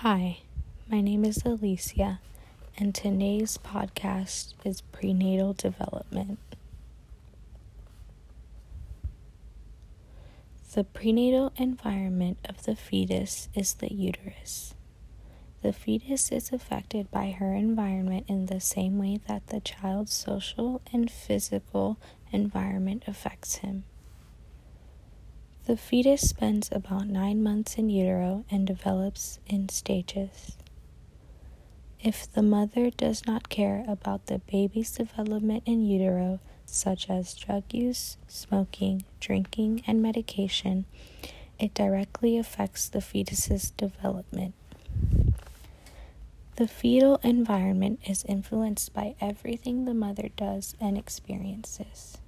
Hi, my name is Alicia, and today's podcast is prenatal development. The prenatal environment of the fetus is the uterus. The fetus is affected by her environment in the same way that the child's social and physical environment affects him. The fetus spends about nine months in utero and develops in stages. If the mother does not care about the baby's development in utero, such as drug use, smoking, drinking, and medication, it directly affects the fetus's development. The fetal environment is influenced by everything the mother does and experiences.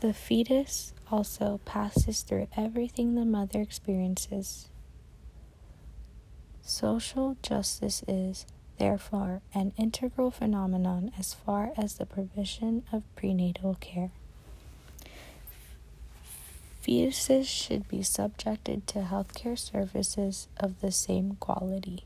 The fetus also passes through everything the mother experiences. Social justice is, therefore, an integral phenomenon as far as the provision of prenatal care. Fetuses should be subjected to healthcare services of the same quality.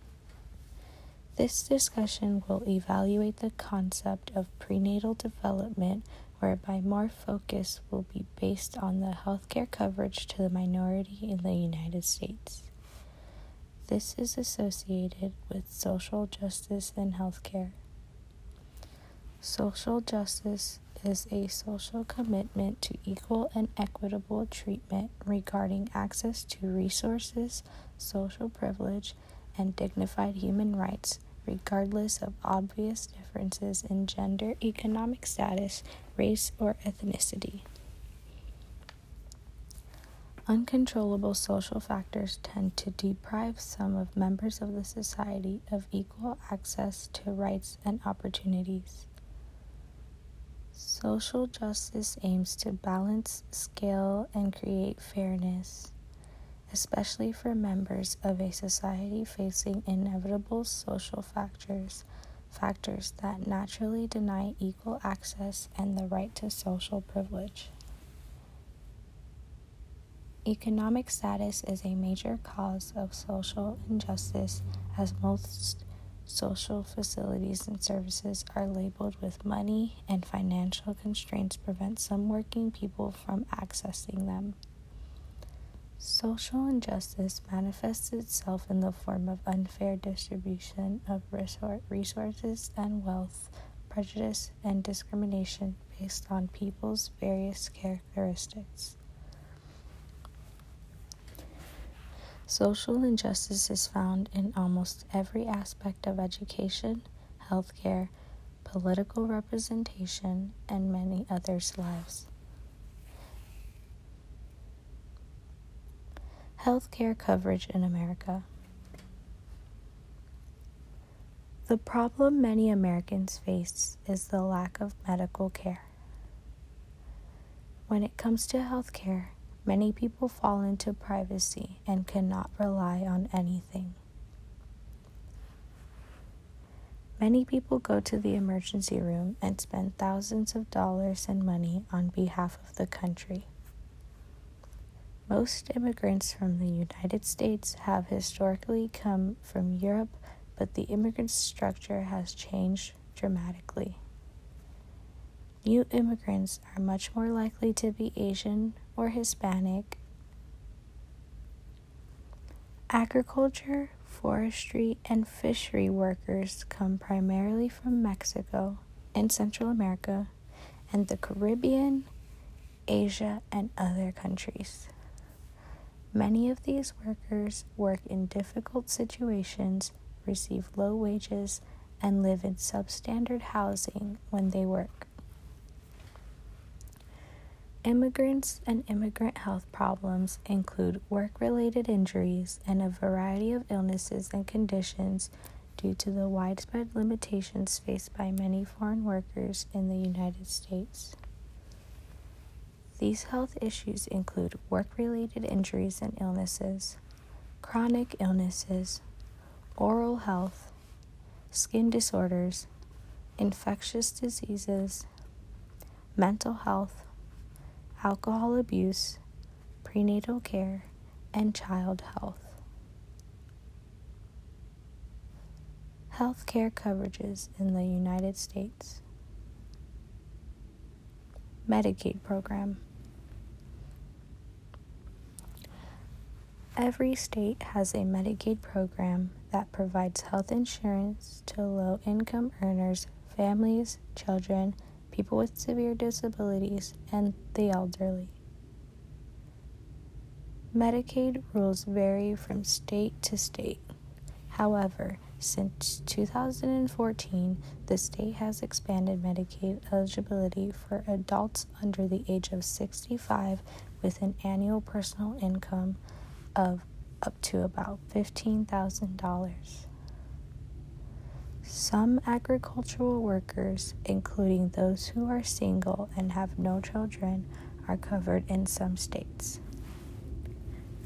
This discussion will evaluate the concept of prenatal development whereby more focus will be based on the healthcare coverage to the minority in the United States. This is associated with social justice in healthcare. Social justice is a social commitment to equal and equitable treatment regarding access to resources, social privilege, and dignified human rights regardless of obvious differences in gender, economic status, race, or ethnicity. Uncontrollable social factors tend to deprive some of members of the society of equal access to rights and opportunities. Social justice aims to balance, scale, and create fairness especially for members of a society facing inevitable social factors, factors that naturally deny equal access and the right to social privilege. Economic status is a major cause of social injustice as most social facilities and services are labeled with money, and financial constraints prevent some working people from accessing them. Social injustice manifests itself in the form of unfair distribution of resources and wealth, prejudice, and discrimination based on people's various characteristics. Social injustice is found in almost every aspect of education, healthcare, political representation, and many others' lives. Healthcare coverage in America. The problem many Americans face is the lack of medical care. When it comes to healthcare, many people fall into privacy and cannot rely on anything. Many people go to the emergency room and spend thousands of dollars and money on behalf of the country. Most immigrants from the United States have historically come from Europe, but the immigrant structure has changed dramatically. New immigrants are much more likely to be Asian or Hispanic. Agriculture, forestry, and fishery workers come primarily from Mexico and Central America and the Caribbean, Asia, and other countries. Many of these workers work in difficult situations, receive low wages, and live in substandard housing when they work. Immigrants and immigrant health problems include work related injuries and a variety of illnesses and conditions due to the widespread limitations faced by many foreign workers in the United States. These health issues include work related injuries and illnesses, chronic illnesses, oral health, skin disorders, infectious diseases, mental health, alcohol abuse, prenatal care, and child health. Health care coverages in the United States. Medicaid program. Every state has a Medicaid program that provides health insurance to low income earners, families, children, people with severe disabilities, and the elderly. Medicaid rules vary from state to state. However, since 2014, the state has expanded Medicaid eligibility for adults under the age of 65 with an annual personal income of up to about $15,000. Some agricultural workers, including those who are single and have no children, are covered in some states.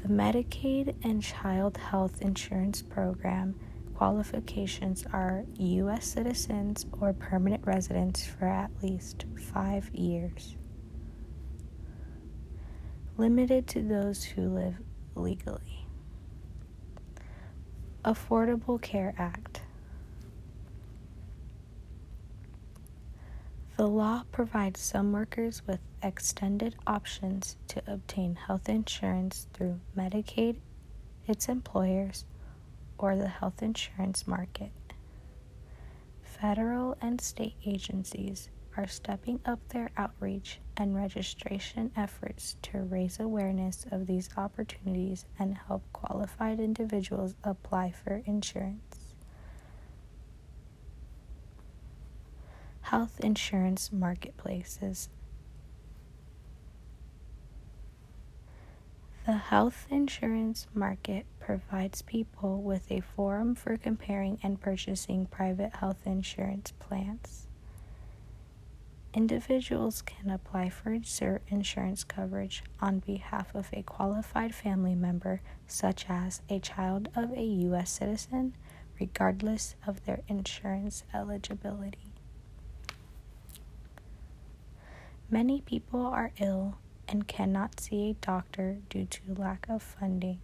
The Medicaid and Child Health Insurance Program qualifications are U.S. citizens or permanent residents for at least five years. Limited to those who live legally. Affordable Care Act. The law provides some workers with extended options to obtain health insurance through Medicaid, its employers, or the health insurance market. Federal and state agencies are stepping up their outreach and registration efforts to raise awareness of these opportunities and help qualified individuals apply for insurance. Health insurance marketplaces The health insurance market provides people with a forum for comparing and purchasing private health insurance plans. Individuals can apply for insurance coverage on behalf of a qualified family member, such as a child of a U.S. citizen, regardless of their insurance eligibility. Many people are ill and cannot see a doctor due to lack of funding.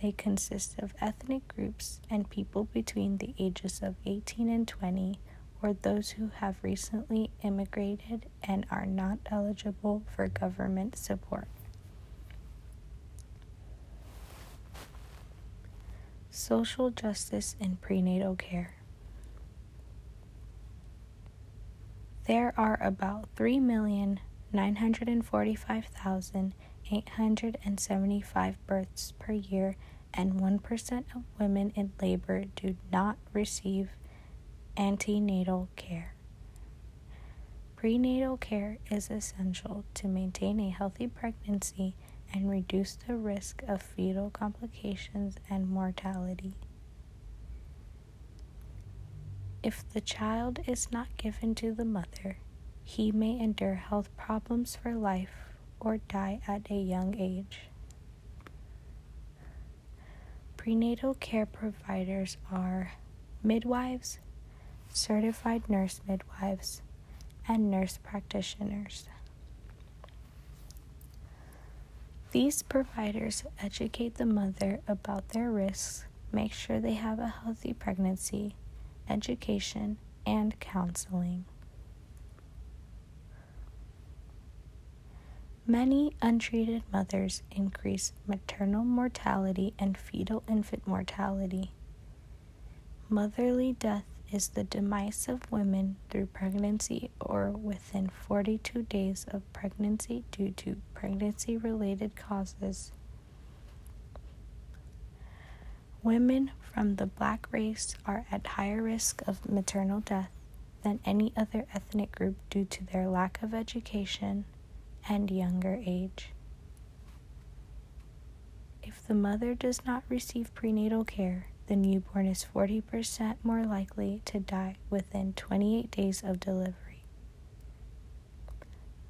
They consist of ethnic groups and people between the ages of 18 and 20, or those who have recently immigrated and are not eligible for government support. Social justice in prenatal care. There are about 3 million 945,875 births per year, and 1% of women in labor do not receive antenatal care. Prenatal care is essential to maintain a healthy pregnancy and reduce the risk of fetal complications and mortality. If the child is not given to the mother, he may endure health problems for life or die at a young age. Prenatal care providers are midwives, certified nurse midwives, and nurse practitioners. These providers educate the mother about their risks, make sure they have a healthy pregnancy, education, and counseling. Many untreated mothers increase maternal mortality and fetal infant mortality. Motherly death is the demise of women through pregnancy or within 42 days of pregnancy due to pregnancy related causes. Women from the black race are at higher risk of maternal death than any other ethnic group due to their lack of education and younger age. If the mother does not receive prenatal care, the newborn is 40% more likely to die within 28 days of delivery.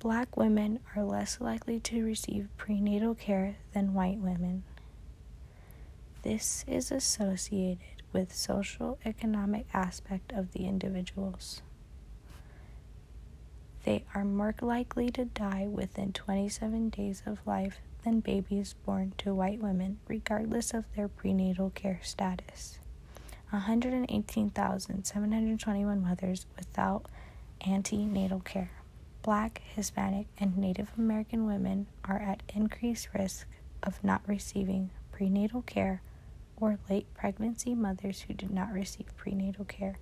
Black women are less likely to receive prenatal care than white women. This is associated with social economic aspect of the individuals they are more likely to die within 27 days of life than babies born to white women, regardless of their prenatal care status. 118,721 mothers without antenatal care. Black, Hispanic, and Native American women are at increased risk of not receiving prenatal care or late pregnancy mothers who did not receive prenatal care.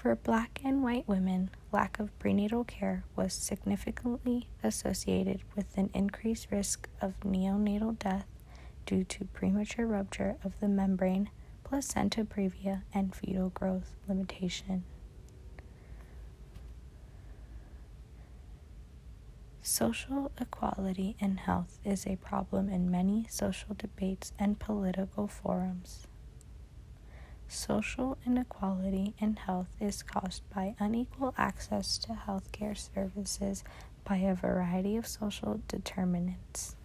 For black and white women, lack of prenatal care was significantly associated with an increased risk of neonatal death due to premature rupture of the membrane, placenta previa, and fetal growth limitation. Social equality in health is a problem in many social debates and political forums. Social inequality in health is caused by unequal access to healthcare services by a variety of social determinants.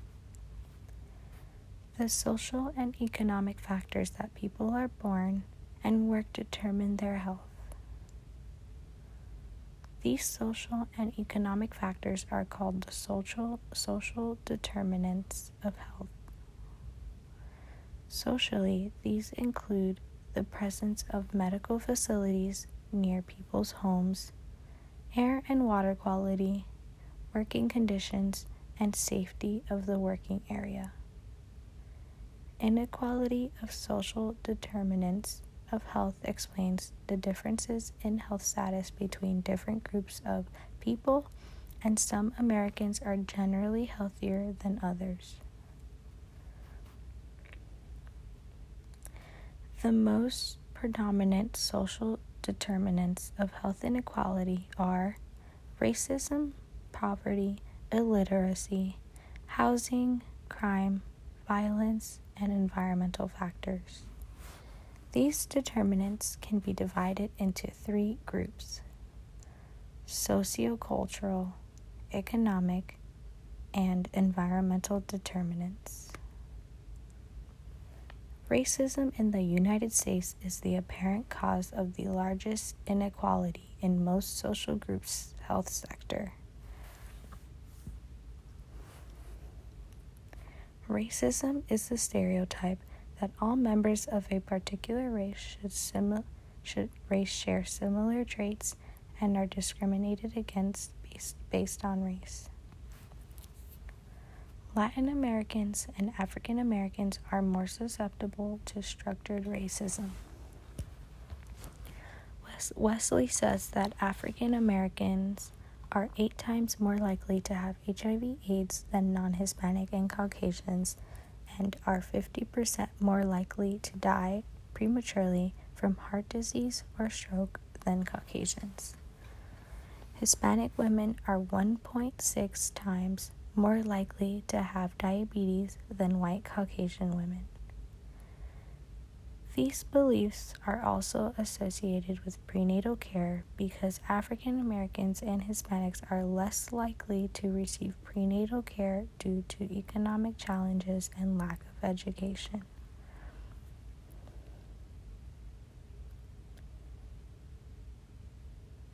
The social and economic factors that people are born and work determine their health. These social and economic factors are called the social social determinants of health. Socially, these include the presence of medical facilities near people's homes, air and water quality, working conditions, and safety of the working area. Inequality of social determinants of health explains the differences in health status between different groups of people, and some Americans are generally healthier than others. The most predominant social determinants of health inequality are racism, poverty, illiteracy, housing, crime, violence, and environmental factors. These determinants can be divided into three groups sociocultural, economic, and environmental determinants. Racism in the United States is the apparent cause of the largest inequality in most social groups' health sector. Racism is the stereotype that all members of a particular race should, simi- should race share similar traits and are discriminated against based, based on race. Latin Americans and African Americans are more susceptible to structured racism. Wesley says that African Americans are eight times more likely to have HIV AIDS than non Hispanic and Caucasians, and are 50% more likely to die prematurely from heart disease or stroke than Caucasians. Hispanic women are 1.6 times more likely to have diabetes than white Caucasian women. These beliefs are also associated with prenatal care because African Americans and Hispanics are less likely to receive prenatal care due to economic challenges and lack of education.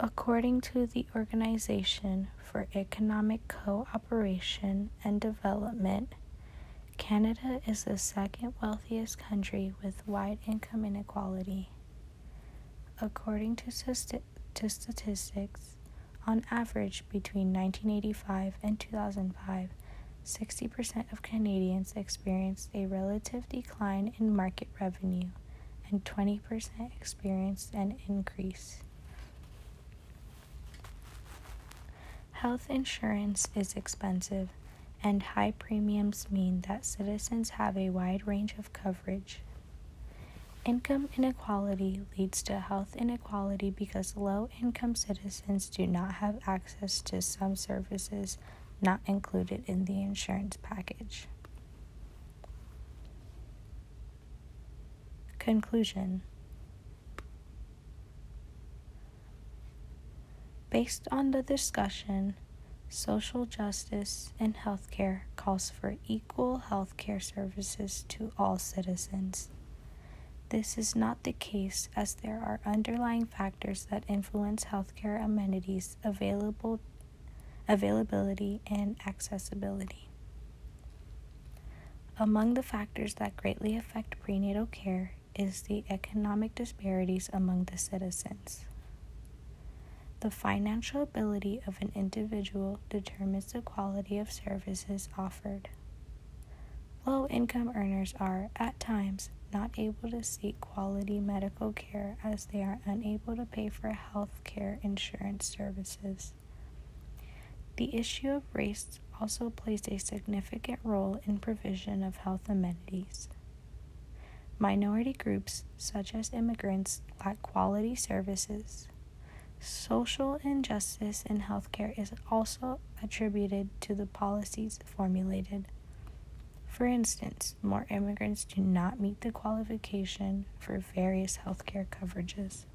According to the Organization for Economic Cooperation and Development, Canada is the second wealthiest country with wide income inequality. According to, to statistics, on average between 1985 and 2005, 60% of Canadians experienced a relative decline in market revenue, and 20% experienced an increase. Health insurance is expensive, and high premiums mean that citizens have a wide range of coverage. Income inequality leads to health inequality because low income citizens do not have access to some services not included in the insurance package. Conclusion Based on the discussion, social justice in healthcare calls for equal healthcare services to all citizens. This is not the case as there are underlying factors that influence healthcare amenities available availability and accessibility. Among the factors that greatly affect prenatal care is the economic disparities among the citizens. The financial ability of an individual determines the quality of services offered. Low income earners are, at times, not able to seek quality medical care as they are unable to pay for health care insurance services. The issue of race also plays a significant role in provision of health amenities. Minority groups, such as immigrants, lack quality services. Social injustice in healthcare is also attributed to the policies formulated. For instance, more immigrants do not meet the qualification for various healthcare coverages.